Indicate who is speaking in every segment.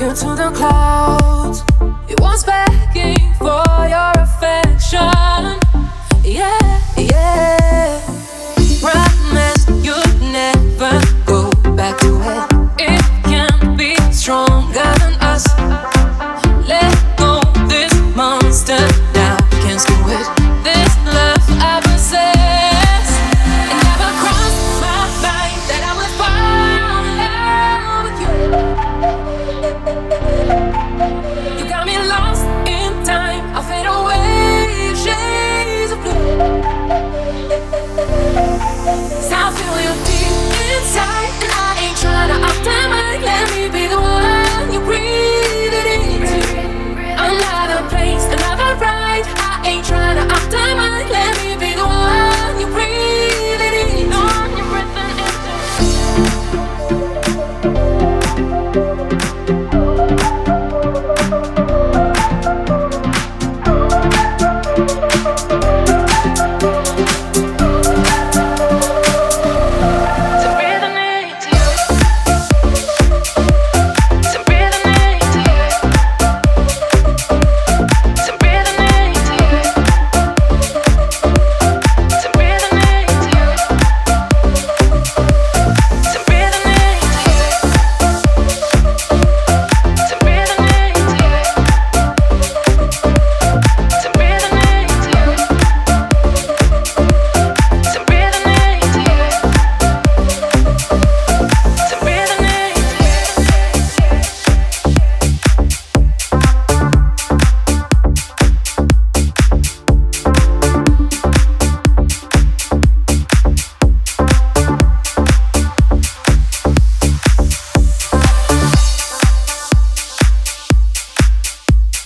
Speaker 1: you to the clouds.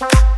Speaker 1: Bye.